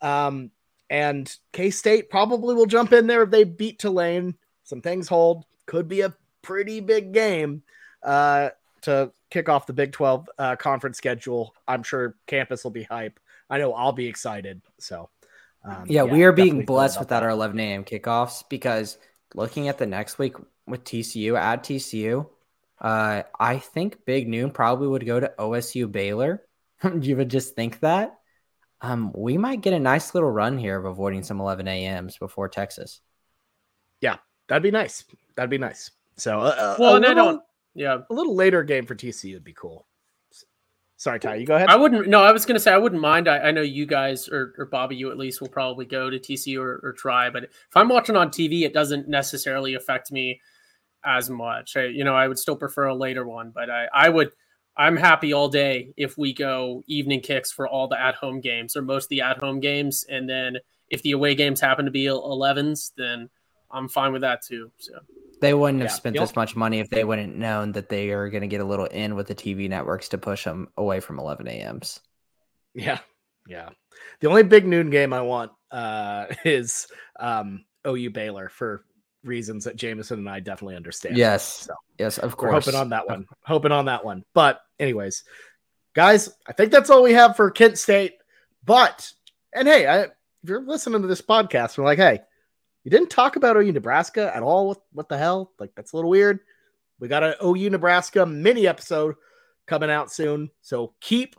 Um and K-State probably will jump in there if they beat Tulane. Some things hold. Could be a pretty big game uh to kick off the Big 12 uh, conference schedule. I'm sure campus will be hype. I know I'll be excited. So um, yeah, we are being blessed about with that our 11 a.m. kickoffs because looking at the next week with TCU at TCU, uh, I think Big Noon probably would go to OSU Baylor. *laughs* you would just think that. Um, we might get a nice little run here of avoiding some 11 a.m.s before Texas. Yeah, that'd be nice. That'd be nice. So, uh, Well, a, and I don't. Yeah, a little later game for TCU would be cool. Sorry, Ty, you go ahead. I wouldn't. No, I was going to say I wouldn't mind. I, I know you guys or, or Bobby, you at least will probably go to TCU or, or try. But if I'm watching on TV, it doesn't necessarily affect me as much. I, you know, I would still prefer a later one, but I, I would. I'm happy all day if we go evening kicks for all the at home games or most of the at home games, and then if the away games happen to be 11s, then I'm fine with that too. So they wouldn't have spent you'll- this much money if they wouldn't known that they are going to get a little in with the TV networks to push them away from 11 a.m.s. Yeah, yeah. The only big noon game I want uh, *laughs* is um, OU Baylor for reasons that Jamison and I definitely understand. Yes, So yes, of we're course. hoping on that one. Hoping on that one. But anyways, guys, I think that's all we have for Kent State. But and hey, I, if you're listening to this podcast, we're like, hey, you didn't talk about OU Nebraska at all. What what the hell? Like that's a little weird. We got an OU Nebraska mini episode coming out soon, so keep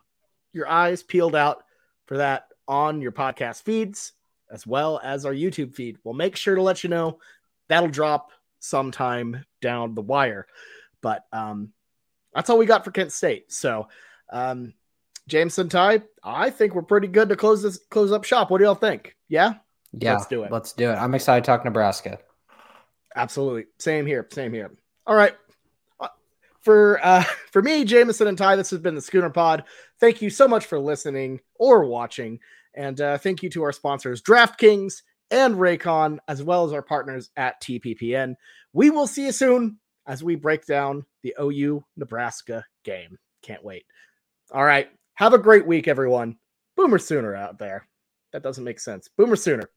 your eyes peeled out for that on your podcast feeds as well as our YouTube feed. We'll make sure to let you know that'll drop sometime down the wire. But um, that's all we got for Kent State. So, um, Jamison Ty, I think we're pretty good to close this close up shop. What do y'all think? Yeah, Yeah, Let's do it. Let's do it. I'm excited to talk Nebraska. absolutely. Same here. Same here. All right. Uh, For uh, *laughs* for me, Jamison and Ty, this has been the Schooner Pod. Thank you so much for listening or watching, and uh, thank you to our sponsors, DraftKings and Raycon, as well as our partners at TPPN. We will see you soon as we break down the OU Nebraska game. Can't wait. All right. Have a great week, everyone. Boomer Sooner out there. That doesn't make sense. Boomer Sooner.